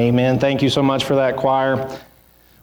Amen. Thank you so much for that, choir.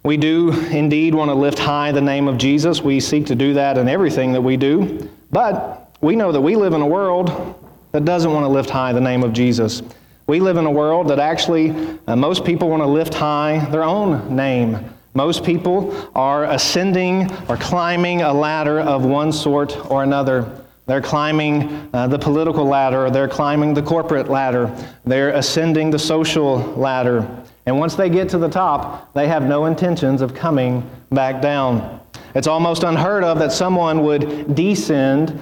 We do indeed want to lift high the name of Jesus. We seek to do that in everything that we do. But we know that we live in a world that doesn't want to lift high the name of Jesus. We live in a world that actually, uh, most people want to lift high their own name. Most people are ascending or climbing a ladder of one sort or another. They're climbing uh, the political ladder, they're climbing the corporate ladder, they're ascending the social ladder. And once they get to the top, they have no intentions of coming back down. It's almost unheard of that someone would descend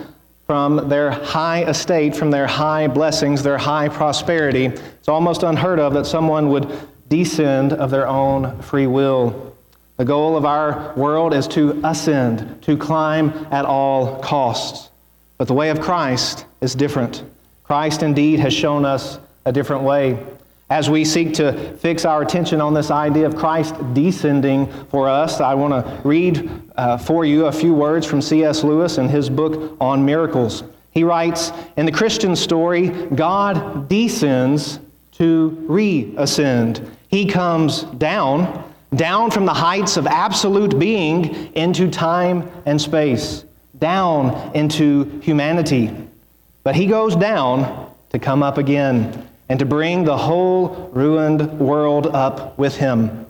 from their high estate, from their high blessings, their high prosperity. It's almost unheard of that someone would descend of their own free will. The goal of our world is to ascend, to climb at all costs. But the way of Christ is different. Christ indeed has shown us a different way. As we seek to fix our attention on this idea of Christ descending for us, I want to read uh, for you a few words from C.S. Lewis in his book on miracles. He writes In the Christian story, God descends to reascend. He comes down, down from the heights of absolute being into time and space, down into humanity. But he goes down to come up again and to bring the whole ruined world up with him.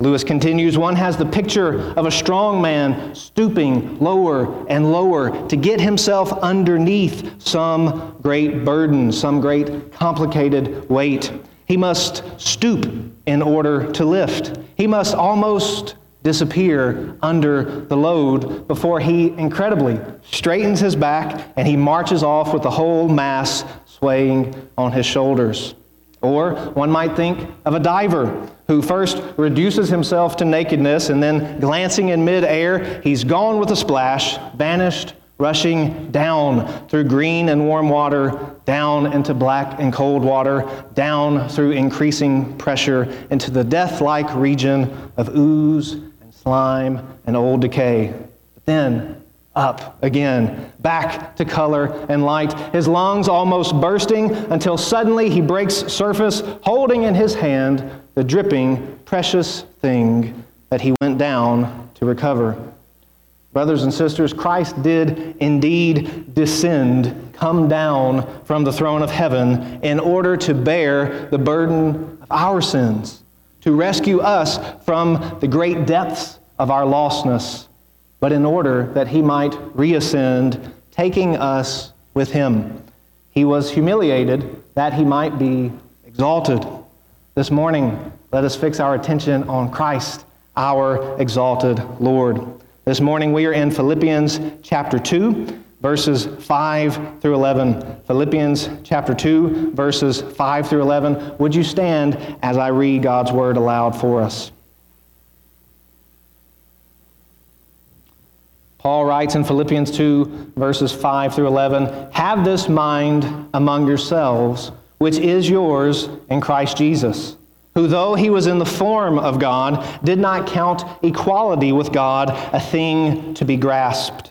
Lewis continues one has the picture of a strong man stooping lower and lower to get himself underneath some great burden, some great complicated weight. He must stoop in order to lift. He must almost disappear under the load before he incredibly straightens his back and he marches off with the whole mass swaying on his shoulders. Or one might think of a diver who first reduces himself to nakedness and then glancing in midair, he's gone with a splash, vanished, rushing down through green and warm water, down into black and cold water, down through increasing pressure into the death like region of ooze slime and old decay. But then up again, back to color and light, his lungs almost bursting until suddenly he breaks surface, holding in his hand the dripping, precious thing that he went down to recover. Brothers and sisters, Christ did indeed descend, come down from the throne of heaven in order to bear the burden of our sins, to rescue us from the great depths of our lostness but in order that he might reascend, taking us with him. He was humiliated that he might be exalted. This morning, let us fix our attention on Christ, our exalted Lord. This morning, we are in Philippians chapter 2, verses 5 through 11. Philippians chapter 2, verses 5 through 11. Would you stand as I read God's word aloud for us? Paul writes in Philippians 2, verses 5 through 11 Have this mind among yourselves, which is yours in Christ Jesus, who, though he was in the form of God, did not count equality with God a thing to be grasped,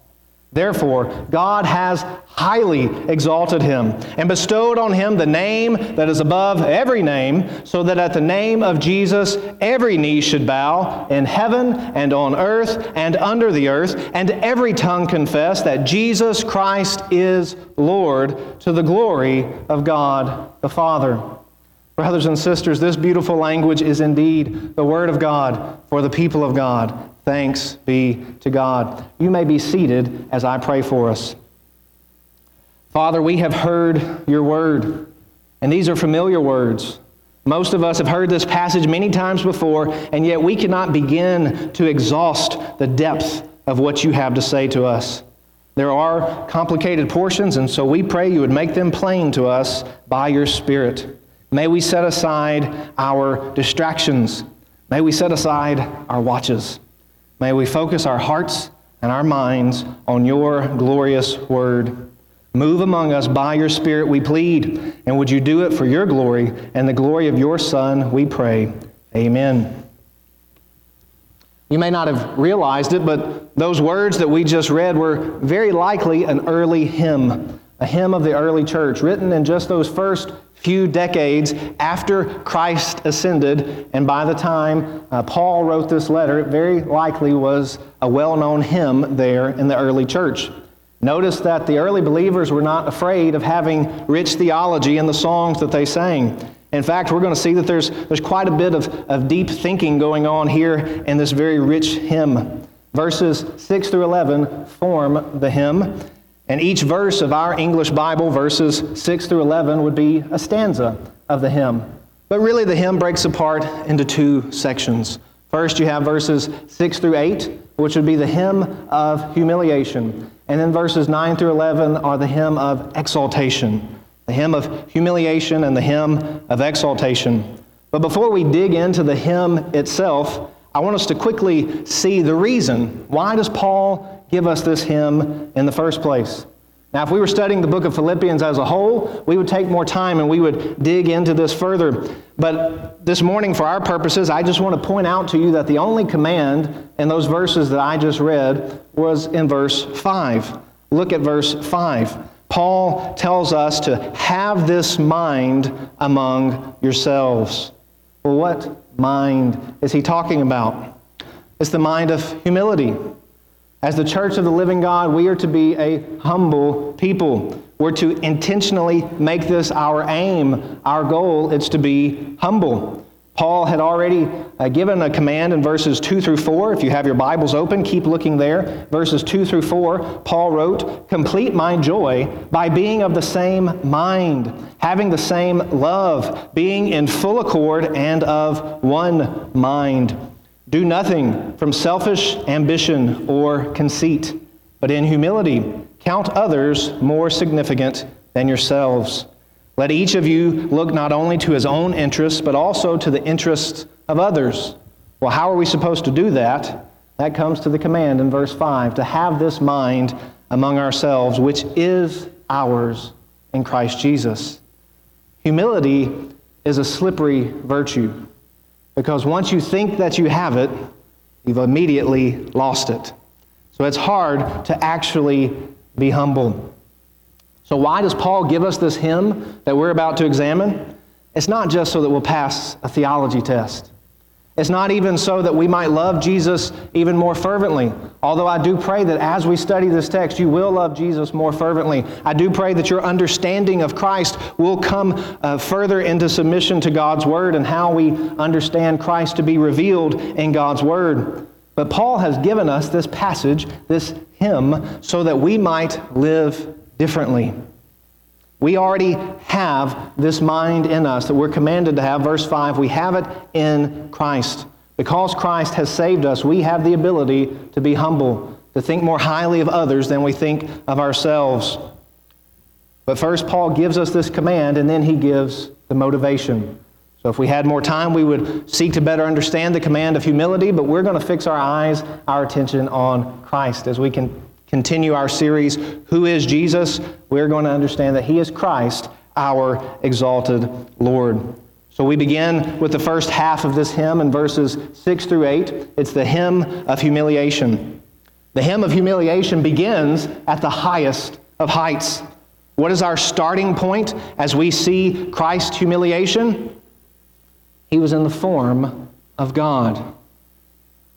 Therefore, God has highly exalted him and bestowed on him the name that is above every name, so that at the name of Jesus every knee should bow in heaven and on earth and under the earth, and every tongue confess that Jesus Christ is Lord to the glory of God the Father. Brothers and sisters, this beautiful language is indeed the Word of God for the people of God. Thanks be to God. You may be seated as I pray for us. Father, we have heard your word, and these are familiar words. Most of us have heard this passage many times before, and yet we cannot begin to exhaust the depth of what you have to say to us. There are complicated portions, and so we pray you would make them plain to us by your Spirit. May we set aside our distractions. May we set aside our watches. May we focus our hearts and our minds on your glorious word. Move among us by your Spirit, we plead. And would you do it for your glory and the glory of your Son, we pray. Amen. You may not have realized it, but those words that we just read were very likely an early hymn, a hymn of the early church, written in just those first few decades after Christ ascended. And by the time uh, Paul wrote this letter, it very likely was a well known hymn there in the early church. Notice that the early believers were not afraid of having rich theology in the songs that they sang. In fact, we're going to see that there's, there's quite a bit of, of deep thinking going on here in this very rich hymn. Verses 6 through 11 form the hymn, and each verse of our English Bible, verses 6 through 11, would be a stanza of the hymn. But really, the hymn breaks apart into two sections. First, you have verses 6 through 8, which would be the hymn of humiliation. And then verses 9 through 11 are the hymn of exaltation the hymn of humiliation and the hymn of exaltation. But before we dig into the hymn itself, I want us to quickly see the reason. Why does Paul give us this hymn in the first place? Now, if we were studying the book of Philippians as a whole, we would take more time and we would dig into this further. But this morning, for our purposes, I just want to point out to you that the only command in those verses that I just read was in verse 5. Look at verse 5. Paul tells us to have this mind among yourselves. Well, what mind is he talking about? It's the mind of humility. As the church of the living God, we are to be a humble people. We're to intentionally make this our aim, our goal. It's to be humble. Paul had already uh, given a command in verses 2 through 4. If you have your Bibles open, keep looking there. Verses 2 through 4, Paul wrote, Complete my joy by being of the same mind, having the same love, being in full accord and of one mind. Do nothing from selfish ambition or conceit, but in humility count others more significant than yourselves. Let each of you look not only to his own interests, but also to the interests of others. Well, how are we supposed to do that? That comes to the command in verse 5 to have this mind among ourselves, which is ours in Christ Jesus. Humility is a slippery virtue because once you think that you have it, you've immediately lost it. So it's hard to actually be humble. So, why does Paul give us this hymn that we're about to examine? It's not just so that we'll pass a theology test. It's not even so that we might love Jesus even more fervently. Although I do pray that as we study this text, you will love Jesus more fervently. I do pray that your understanding of Christ will come uh, further into submission to God's Word and how we understand Christ to be revealed in God's Word. But Paul has given us this passage, this hymn, so that we might live differently. We already have this mind in us that we're commanded to have. Verse 5 we have it in Christ. Because Christ has saved us, we have the ability to be humble, to think more highly of others than we think of ourselves. But first, Paul gives us this command, and then he gives the motivation. So, if we had more time, we would seek to better understand the command of humility, but we're going to fix our eyes, our attention on Christ as we can continue our series, Who is Jesus? We're going to understand that He is Christ, our exalted Lord. So we begin with the first half of this hymn in verses 6 through 8. It's the hymn of humiliation. The hymn of humiliation begins at the highest of heights. What is our starting point as we see Christ's humiliation? He was in the form of God.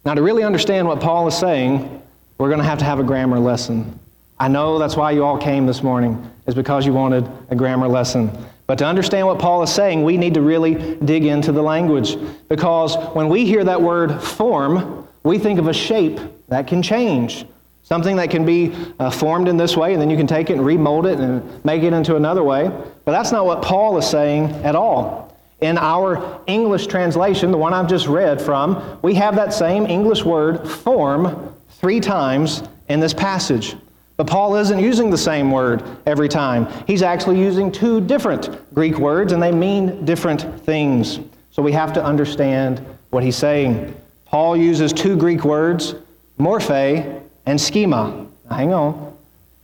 Now, to really understand what Paul is saying, we're going to have to have a grammar lesson. I know that's why you all came this morning, is because you wanted a grammar lesson. But to understand what Paul is saying, we need to really dig into the language. Because when we hear that word form, we think of a shape that can change. Something that can be uh, formed in this way, and then you can take it and remold it and make it into another way. But that's not what Paul is saying at all. In our English translation, the one I've just read from, we have that same English word, form, three times in this passage. But Paul isn't using the same word every time. He's actually using two different Greek words, and they mean different things. So we have to understand what he's saying. Paul uses two Greek words, morphe and schema. Now, hang on.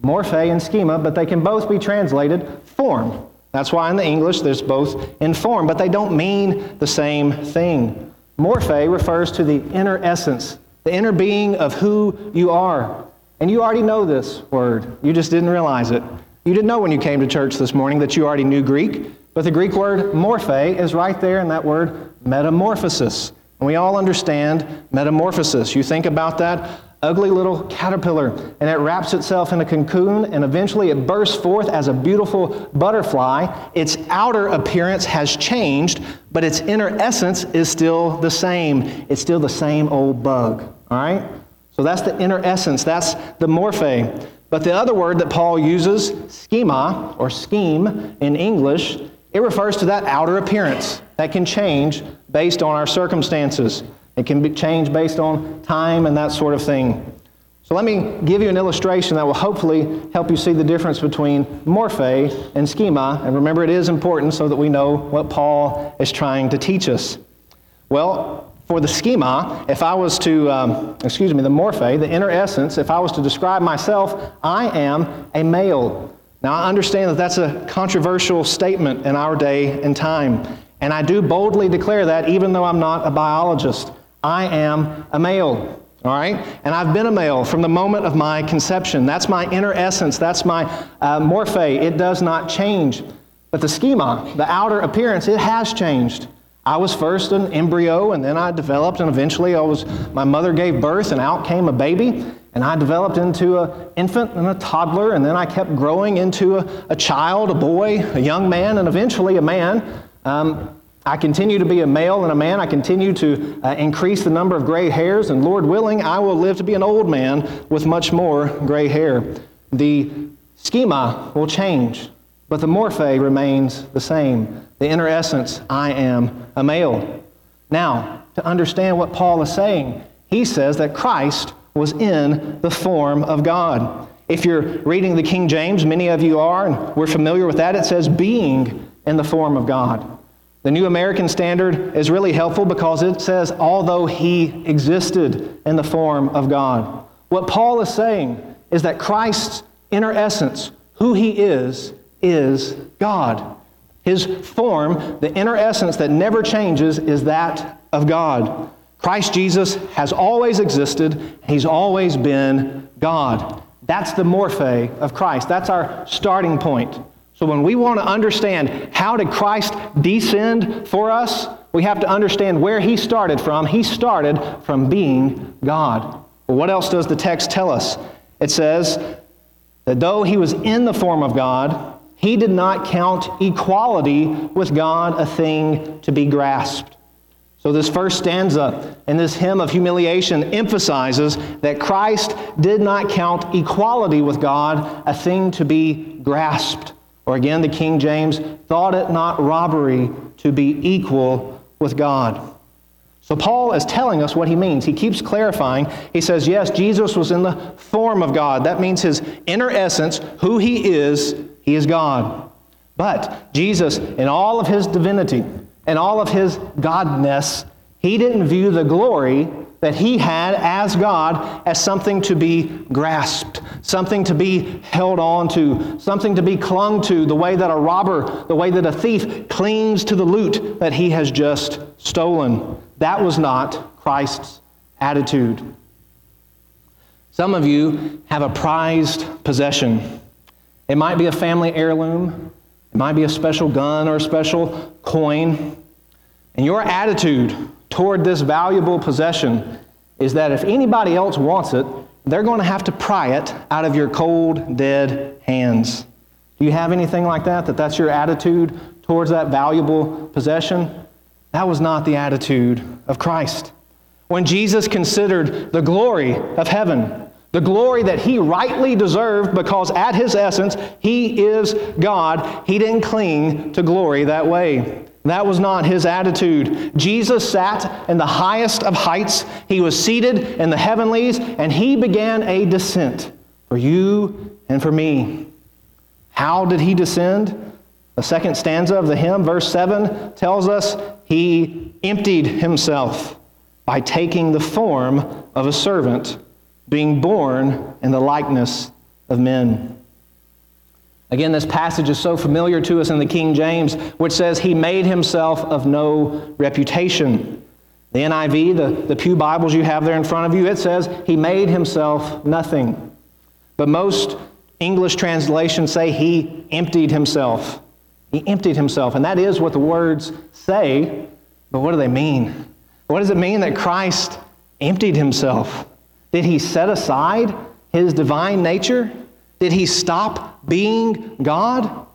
morphe and schema, but they can both be translated form. That's why in the English there's both in form, but they don't mean the same thing. Morphe refers to the inner essence, the inner being of who you are. And you already know this word, you just didn't realize it. You didn't know when you came to church this morning that you already knew Greek, but the Greek word morphe is right there in that word metamorphosis. And we all understand metamorphosis. You think about that ugly little caterpillar, and it wraps itself in a cocoon, and eventually it bursts forth as a beautiful butterfly. Its outer appearance has changed, but its inner essence is still the same. It's still the same old bug, all right? So that's the inner essence, that's the morphe. But the other word that Paul uses, schema or scheme in English, it refers to that outer appearance that can change based on our circumstances. It can be changed based on time and that sort of thing. So let me give you an illustration that will hopefully help you see the difference between morphe and schema. And remember, it is important so that we know what Paul is trying to teach us. Well, for the schema, if I was to, um, excuse me, the morphe, the inner essence, if I was to describe myself, I am a male. Now, I understand that that's a controversial statement in our day and time. And I do boldly declare that even though I'm not a biologist. I am a male. All right? And I've been a male from the moment of my conception. That's my inner essence. That's my uh, morphe. It does not change. But the schema, the outer appearance, it has changed. I was first an embryo, and then I developed, and eventually I was, my mother gave birth, and out came a baby. And I developed into an infant and a toddler, and then I kept growing into a, a child, a boy, a young man, and eventually a man. Um, I continue to be a male and a man. I continue to uh, increase the number of gray hairs, and Lord willing, I will live to be an old man with much more gray hair. The schema will change, but the morphe remains the same. The inner essence, I am a male. Now, to understand what Paul is saying, he says that Christ was in the form of God. If you're reading the King James, many of you are, and we're familiar with that, it says being in the form of God. The New American Standard is really helpful because it says, although he existed in the form of God. What Paul is saying is that Christ's inner essence, who he is, is God. His form, the inner essence that never changes, is that of God. Christ Jesus has always existed, he's always been God. That's the morphe of Christ. That's our starting point. So when we want to understand how did Christ descend for us, we have to understand where he started from. He started from being God. Well, what else does the text tell us? It says that though he was in the form of God, he did not count equality with God a thing to be grasped. So, this first stanza in this hymn of humiliation emphasizes that Christ did not count equality with God a thing to be grasped. Or again, the King James, thought it not robbery to be equal with God. So Paul is telling us what he means. He keeps clarifying. He says, yes, Jesus was in the form of God. That means his inner essence, who he is, he is God. But Jesus, in all of his divinity and all of his godness, he didn't view the glory that he had as God as something to be grasped, something to be held on to, something to be clung to, the way that a robber, the way that a thief clings to the loot that he has just stolen. That was not Christ's attitude. Some of you have a prized possession. It might be a family heirloom, it might be a special gun or a special coin. And your attitude toward this valuable possession is that if anybody else wants it, they're going to have to pry it out of your cold, dead hands. Do you have anything like that? That that's your attitude towards that valuable possession? That was not the attitude of Christ. When Jesus considered the glory of heaven, the glory that he rightly deserved because at his essence he is God, he didn't cling to glory that way. That was not his attitude. Jesus sat in the highest of heights. He was seated in the heavenlies, and he began a descent for you and for me. How did he descend? The second stanza of the hymn, verse 7, tells us he emptied himself by taking the form of a servant, being born in the likeness of men. Again, this passage is so familiar to us in the King James, which says, He made himself of no reputation. The NIV, the, the Pew Bibles you have there in front of you, it says, He made himself nothing. But most English translations say, He emptied himself. He emptied himself. And that is what the words say, but what do they mean? What does it mean that Christ emptied himself? Did he set aside his divine nature? Did he stop being God?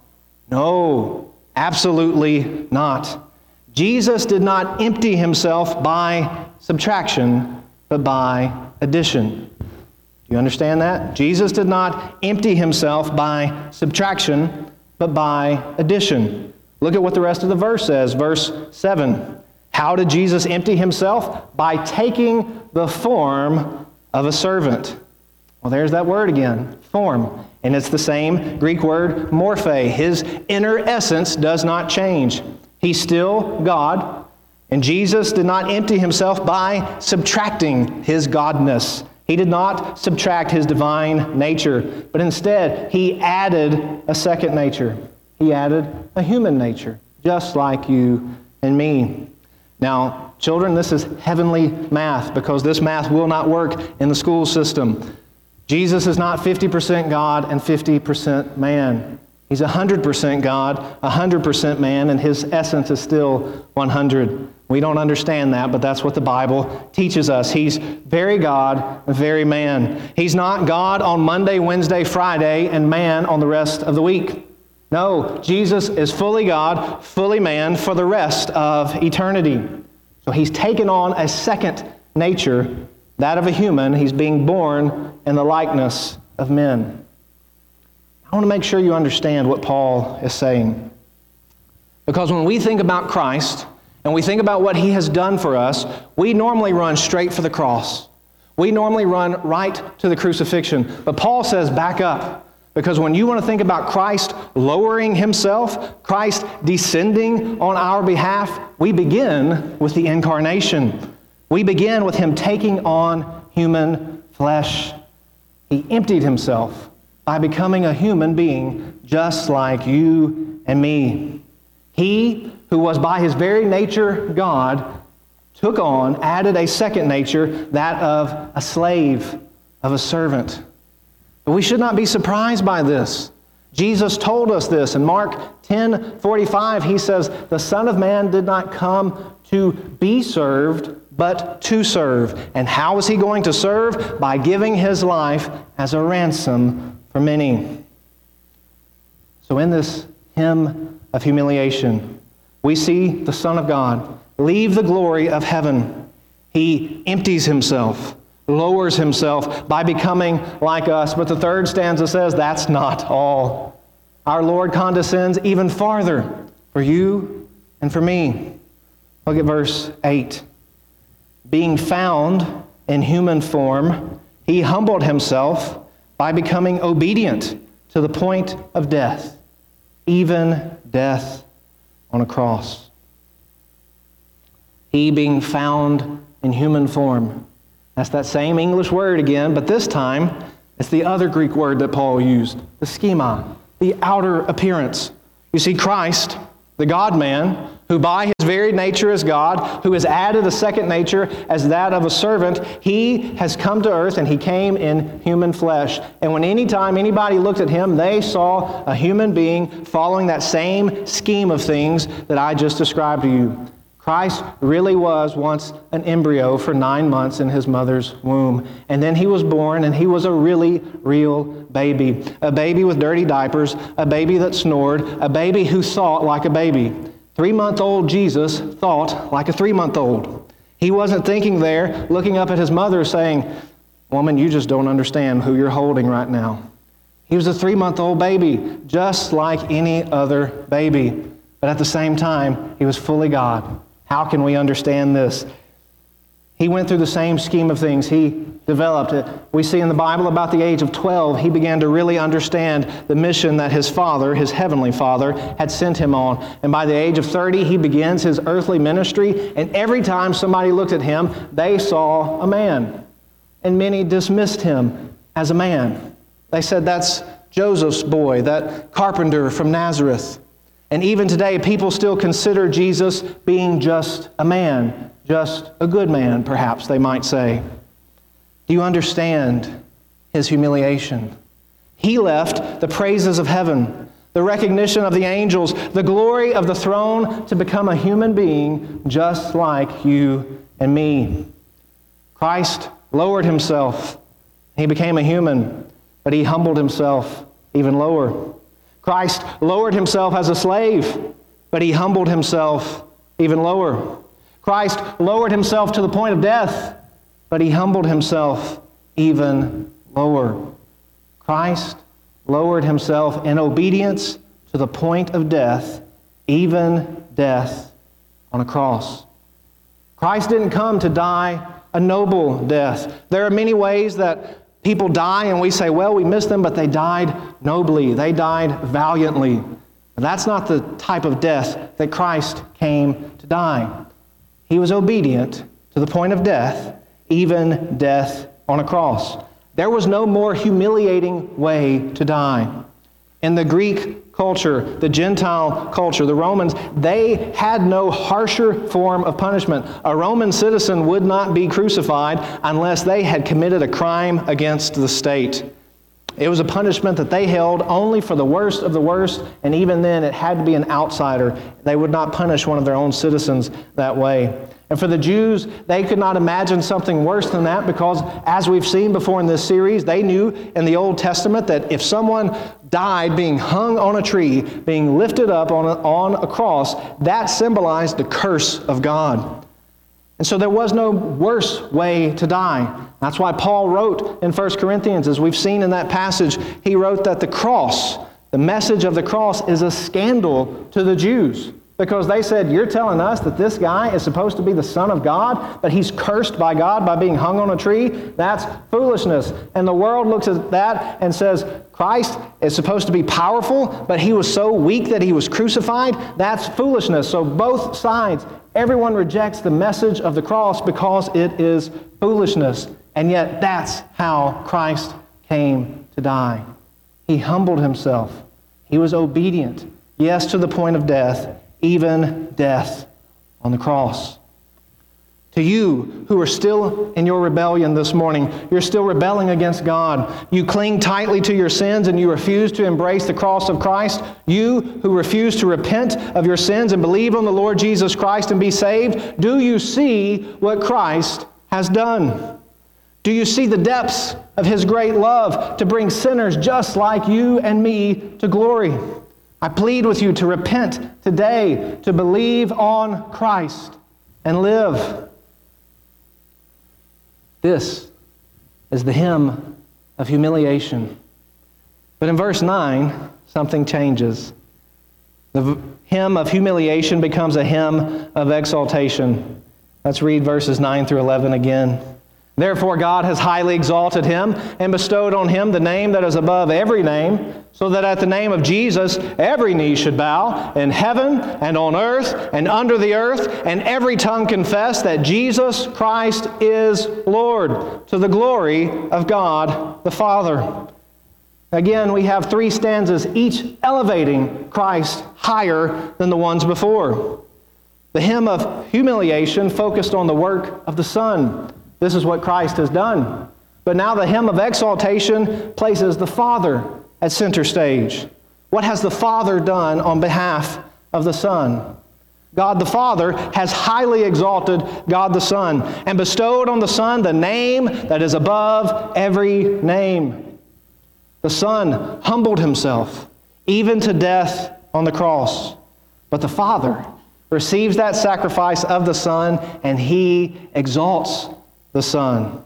No, absolutely not. Jesus did not empty himself by subtraction, but by addition. Do you understand that? Jesus did not empty himself by subtraction, but by addition. Look at what the rest of the verse says, verse 7. How did Jesus empty himself? By taking the form of a servant. Well, there's that word again, form. And it's the same Greek word, morphe. His inner essence does not change. He's still God. And Jesus did not empty himself by subtracting his godness. He did not subtract his divine nature, but instead, he added a second nature. He added a human nature, just like you and me. Now, children, this is heavenly math because this math will not work in the school system. Jesus is not 50% God and 50% man. He's 100% God, 100% man, and his essence is still 100. We don't understand that, but that's what the Bible teaches us. He's very God, very man. He's not God on Monday, Wednesday, Friday, and man on the rest of the week. No, Jesus is fully God, fully man for the rest of eternity. So he's taken on a second nature, that of a human. He's being born in the likeness of men. I want to make sure you understand what Paul is saying. Because when we think about Christ and we think about what he has done for us, we normally run straight for the cross. We normally run right to the crucifixion. But Paul says, back up. Because when you want to think about Christ lowering himself, Christ descending on our behalf, we begin with the incarnation. We begin with him taking on human flesh. He emptied himself by becoming a human being just like you and me. He, who was by his very nature God, took on, added a second nature, that of a slave, of a servant. But we should not be surprised by this. Jesus told us this in Mark 10 45. He says, The Son of Man did not come to be served, but to serve. And how is he going to serve? By giving his life as a ransom for many. So, in this hymn of humiliation, we see the Son of God leave the glory of heaven. He empties himself, lowers himself by becoming like us. But the third stanza says that's not all. Our Lord condescends even farther for you and for me. Look at verse 8. Being found in human form, he humbled himself by becoming obedient to the point of death, even death on a cross. He being found in human form. That's that same English word again, but this time it's the other Greek word that Paul used, the schema, the outer appearance. You see, Christ, the God man, who by his very nature is God, who has added a second nature as that of a servant, he has come to earth and he came in human flesh. And when any time anybody looked at him, they saw a human being following that same scheme of things that I just described to you. Christ really was once an embryo for nine months in his mother's womb. And then he was born, and he was a really real baby. A baby with dirty diapers, a baby that snored, a baby who thought like a baby. Three month old Jesus thought like a three month old. He wasn't thinking there, looking up at his mother, saying, Woman, you just don't understand who you're holding right now. He was a three month old baby, just like any other baby. But at the same time, he was fully God. How can we understand this? He went through the same scheme of things. He developed it. We see in the Bible about the age of 12, he began to really understand the mission that his father, his heavenly father, had sent him on. And by the age of 30, he begins his earthly ministry. And every time somebody looked at him, they saw a man. And many dismissed him as a man. They said that's Joseph's boy, that carpenter from Nazareth. And even today, people still consider Jesus being just a man, just a good man, perhaps they might say. Do you understand his humiliation? He left the praises of heaven, the recognition of the angels, the glory of the throne to become a human being just like you and me. Christ lowered himself. He became a human, but he humbled himself even lower. Christ lowered himself as a slave, but he humbled himself even lower. Christ lowered himself to the point of death, but he humbled himself even lower. Christ lowered himself in obedience to the point of death, even death on a cross. Christ didn't come to die a noble death. There are many ways that people die, and we say, well, we miss them, but they died nobly, they died valiantly. But that's not the type of death that Christ came to die. He was obedient to the point of death, even death on a cross. There was no more humiliating way to die. In the Greek culture, the Gentile culture, the Romans, they had no harsher form of punishment. A Roman citizen would not be crucified unless they had committed a crime against the state. It was a punishment that they held only for the worst of the worst, and even then it had to be an outsider. They would not punish one of their own citizens that way. And for the Jews, they could not imagine something worse than that because, as we've seen before in this series, they knew in the Old Testament that if someone died being hung on a tree, being lifted up on a, on a cross, that symbolized the curse of God. And so there was no worse way to die. That's why Paul wrote in 1 Corinthians, as we've seen in that passage, he wrote that the cross, the message of the cross, is a scandal to the Jews. Because they said, You're telling us that this guy is supposed to be the Son of God, but he's cursed by God by being hung on a tree? That's foolishness. And the world looks at that and says, Christ is supposed to be powerful, but he was so weak that he was crucified? That's foolishness. So both sides, everyone rejects the message of the cross because it is foolishness. And yet, that's how Christ came to die. He humbled himself, he was obedient, yes, to the point of death even death on the cross. To you who are still in your rebellion this morning, you're still rebelling against God. You cling tightly to your sins and you refuse to embrace the cross of Christ. You who refuse to repent of your sins and believe on the Lord Jesus Christ and be saved, do you see what Christ has done? Do you see the depths of his great love to bring sinners just like you and me to glory? I plead with you to repent today, to believe on Christ and live. This is the hymn of humiliation. But in verse 9, something changes. The hymn of humiliation becomes a hymn of exaltation. Let's read verses 9 through 11 again. Therefore, God has highly exalted him and bestowed on him the name that is above every name, so that at the name of Jesus every knee should bow in heaven and on earth and under the earth, and every tongue confess that Jesus Christ is Lord, to the glory of God the Father. Again, we have three stanzas, each elevating Christ higher than the ones before. The hymn of humiliation focused on the work of the Son this is what Christ has done. But now the hymn of exaltation places the Father at center stage. What has the Father done on behalf of the Son? God the Father has highly exalted God the Son and bestowed on the Son the name that is above every name. The Son humbled himself, even to death on the cross. But the Father receives that sacrifice of the Son and he exalts the Son.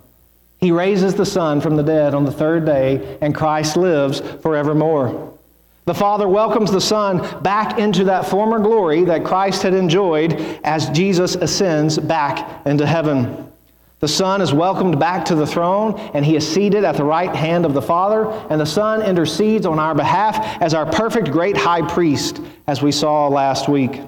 He raises the Son from the dead on the third day, and Christ lives forevermore. The Father welcomes the Son back into that former glory that Christ had enjoyed as Jesus ascends back into heaven. The Son is welcomed back to the throne, and he is seated at the right hand of the Father, and the Son intercedes on our behalf as our perfect great high priest, as we saw last week.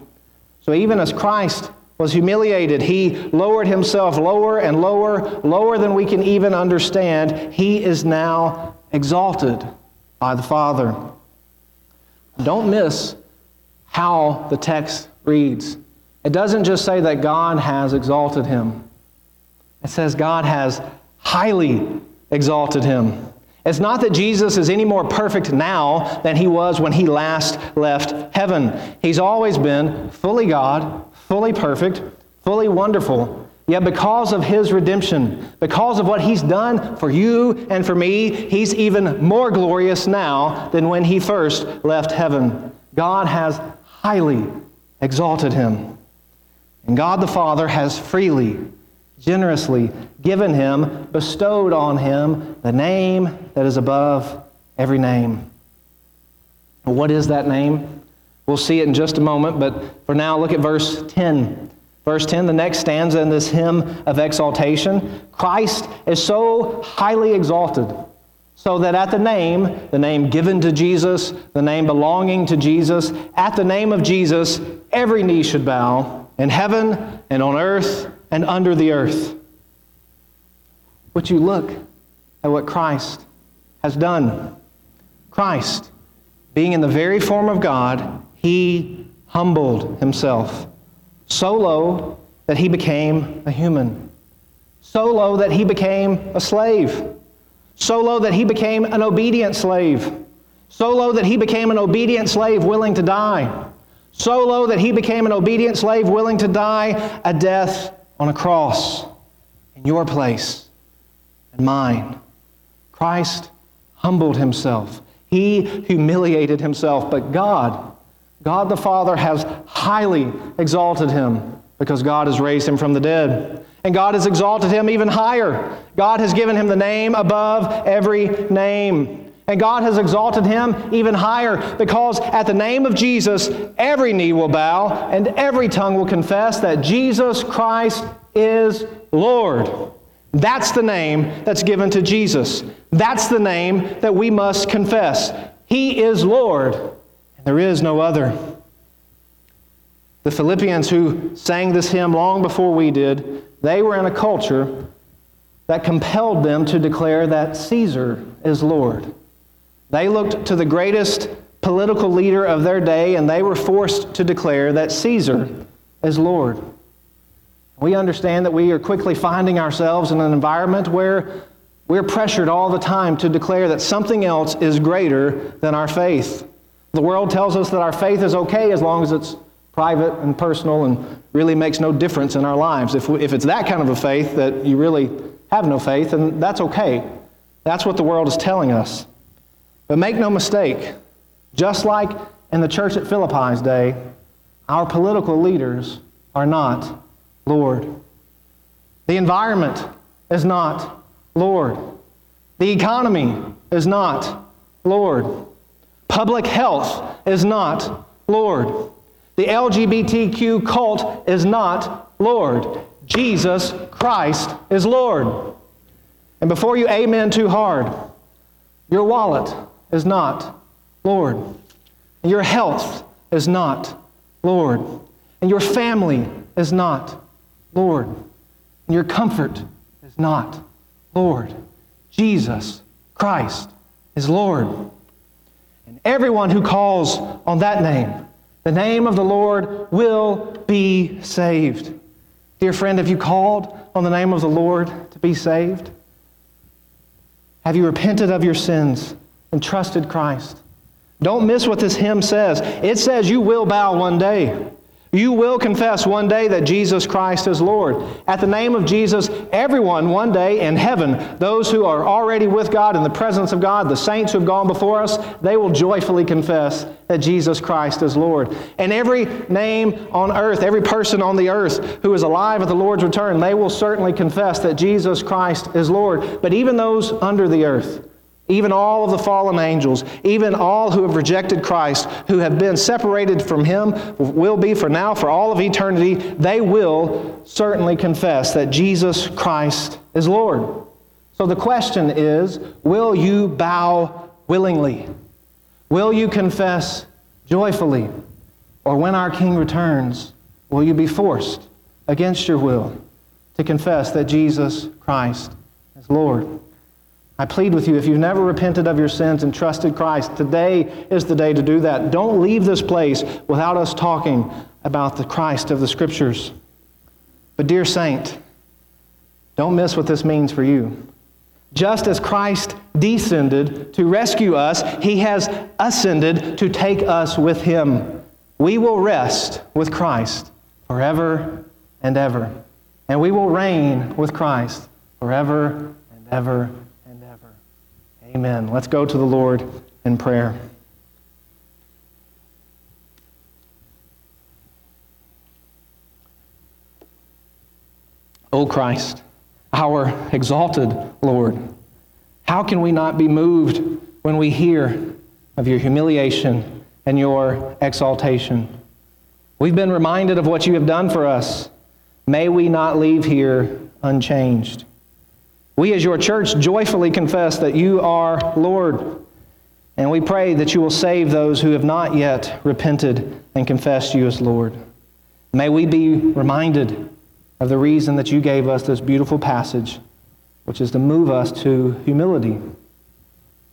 So even as Christ was humiliated. He lowered himself lower and lower, lower than we can even understand. He is now exalted by the Father. Don't miss how the text reads. It doesn't just say that God has exalted him, it says God has highly exalted him. It's not that Jesus is any more perfect now than he was when he last left heaven. He's always been fully God, fully perfect, fully wonderful. Yet, because of his redemption, because of what he's done for you and for me, he's even more glorious now than when he first left heaven. God has highly exalted him. And God the Father has freely, generously given him, bestowed on him the name that is above every name. What is that name? We'll see it in just a moment, but for now, look at verse 10. Verse 10, the next stanza in this hymn of exaltation Christ is so highly exalted, so that at the name, the name given to Jesus, the name belonging to Jesus, at the name of Jesus, every knee should bow in heaven and on earth and under the earth. Would you look at what Christ has done? Christ, being in the very form of God, he humbled himself so low that he became a human, so low that he became a slave, so low that he became an obedient slave, so low that he became an obedient slave willing to die, so low that he became an obedient slave willing to die a death on a cross in your place and mine. Christ humbled himself. He humiliated himself, but God God the Father has highly exalted him because God has raised him from the dead. And God has exalted him even higher. God has given him the name above every name. And God has exalted him even higher because at the name of Jesus, every knee will bow and every tongue will confess that Jesus Christ is Lord. That's the name that's given to Jesus. That's the name that we must confess. He is Lord. There is no other. The Philippians who sang this hymn long before we did, they were in a culture that compelled them to declare that Caesar is Lord. They looked to the greatest political leader of their day and they were forced to declare that Caesar is Lord. We understand that we are quickly finding ourselves in an environment where we're pressured all the time to declare that something else is greater than our faith. The world tells us that our faith is okay as long as it's private and personal and really makes no difference in our lives. If, we, if it's that kind of a faith that you really have no faith, then that's okay. That's what the world is telling us. But make no mistake, just like in the church at Philippi's day, our political leaders are not Lord. The environment is not Lord. The economy is not Lord. Public health is not Lord. The LGBTQ cult is not Lord. Jesus Christ is Lord. And before you amen too hard, your wallet is not Lord. And your health is not Lord. And your family is not Lord. And your comfort is not Lord. Jesus Christ is Lord. Everyone who calls on that name, the name of the Lord, will be saved. Dear friend, have you called on the name of the Lord to be saved? Have you repented of your sins and trusted Christ? Don't miss what this hymn says. It says you will bow one day. You will confess one day that Jesus Christ is Lord. At the name of Jesus, everyone one day in heaven, those who are already with God in the presence of God, the saints who have gone before us, they will joyfully confess that Jesus Christ is Lord. And every name on earth, every person on the earth who is alive at the Lord's return, they will certainly confess that Jesus Christ is Lord. But even those under the earth, even all of the fallen angels, even all who have rejected Christ, who have been separated from Him, will be for now, for all of eternity, they will certainly confess that Jesus Christ is Lord. So the question is will you bow willingly? Will you confess joyfully? Or when our King returns, will you be forced against your will to confess that Jesus Christ is Lord? I plead with you, if you've never repented of your sins and trusted Christ, today is the day to do that. Don't leave this place without us talking about the Christ of the Scriptures. But, dear saint, don't miss what this means for you. Just as Christ descended to rescue us, he has ascended to take us with him. We will rest with Christ forever and ever. And we will reign with Christ forever and ever. Amen. Let's go to the Lord in prayer. O Christ, our exalted Lord, how can we not be moved when we hear of your humiliation and your exaltation? We've been reminded of what you have done for us. May we not leave here unchanged. We, as your church, joyfully confess that you are Lord, and we pray that you will save those who have not yet repented and confessed you as Lord. May we be reminded of the reason that you gave us this beautiful passage, which is to move us to humility,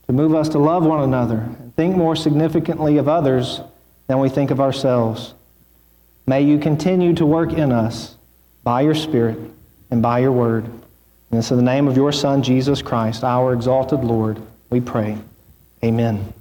to move us to love one another and think more significantly of others than we think of ourselves. May you continue to work in us by your Spirit and by your word. And it's in the name of your Son, Jesus Christ, our exalted Lord, we pray. Amen.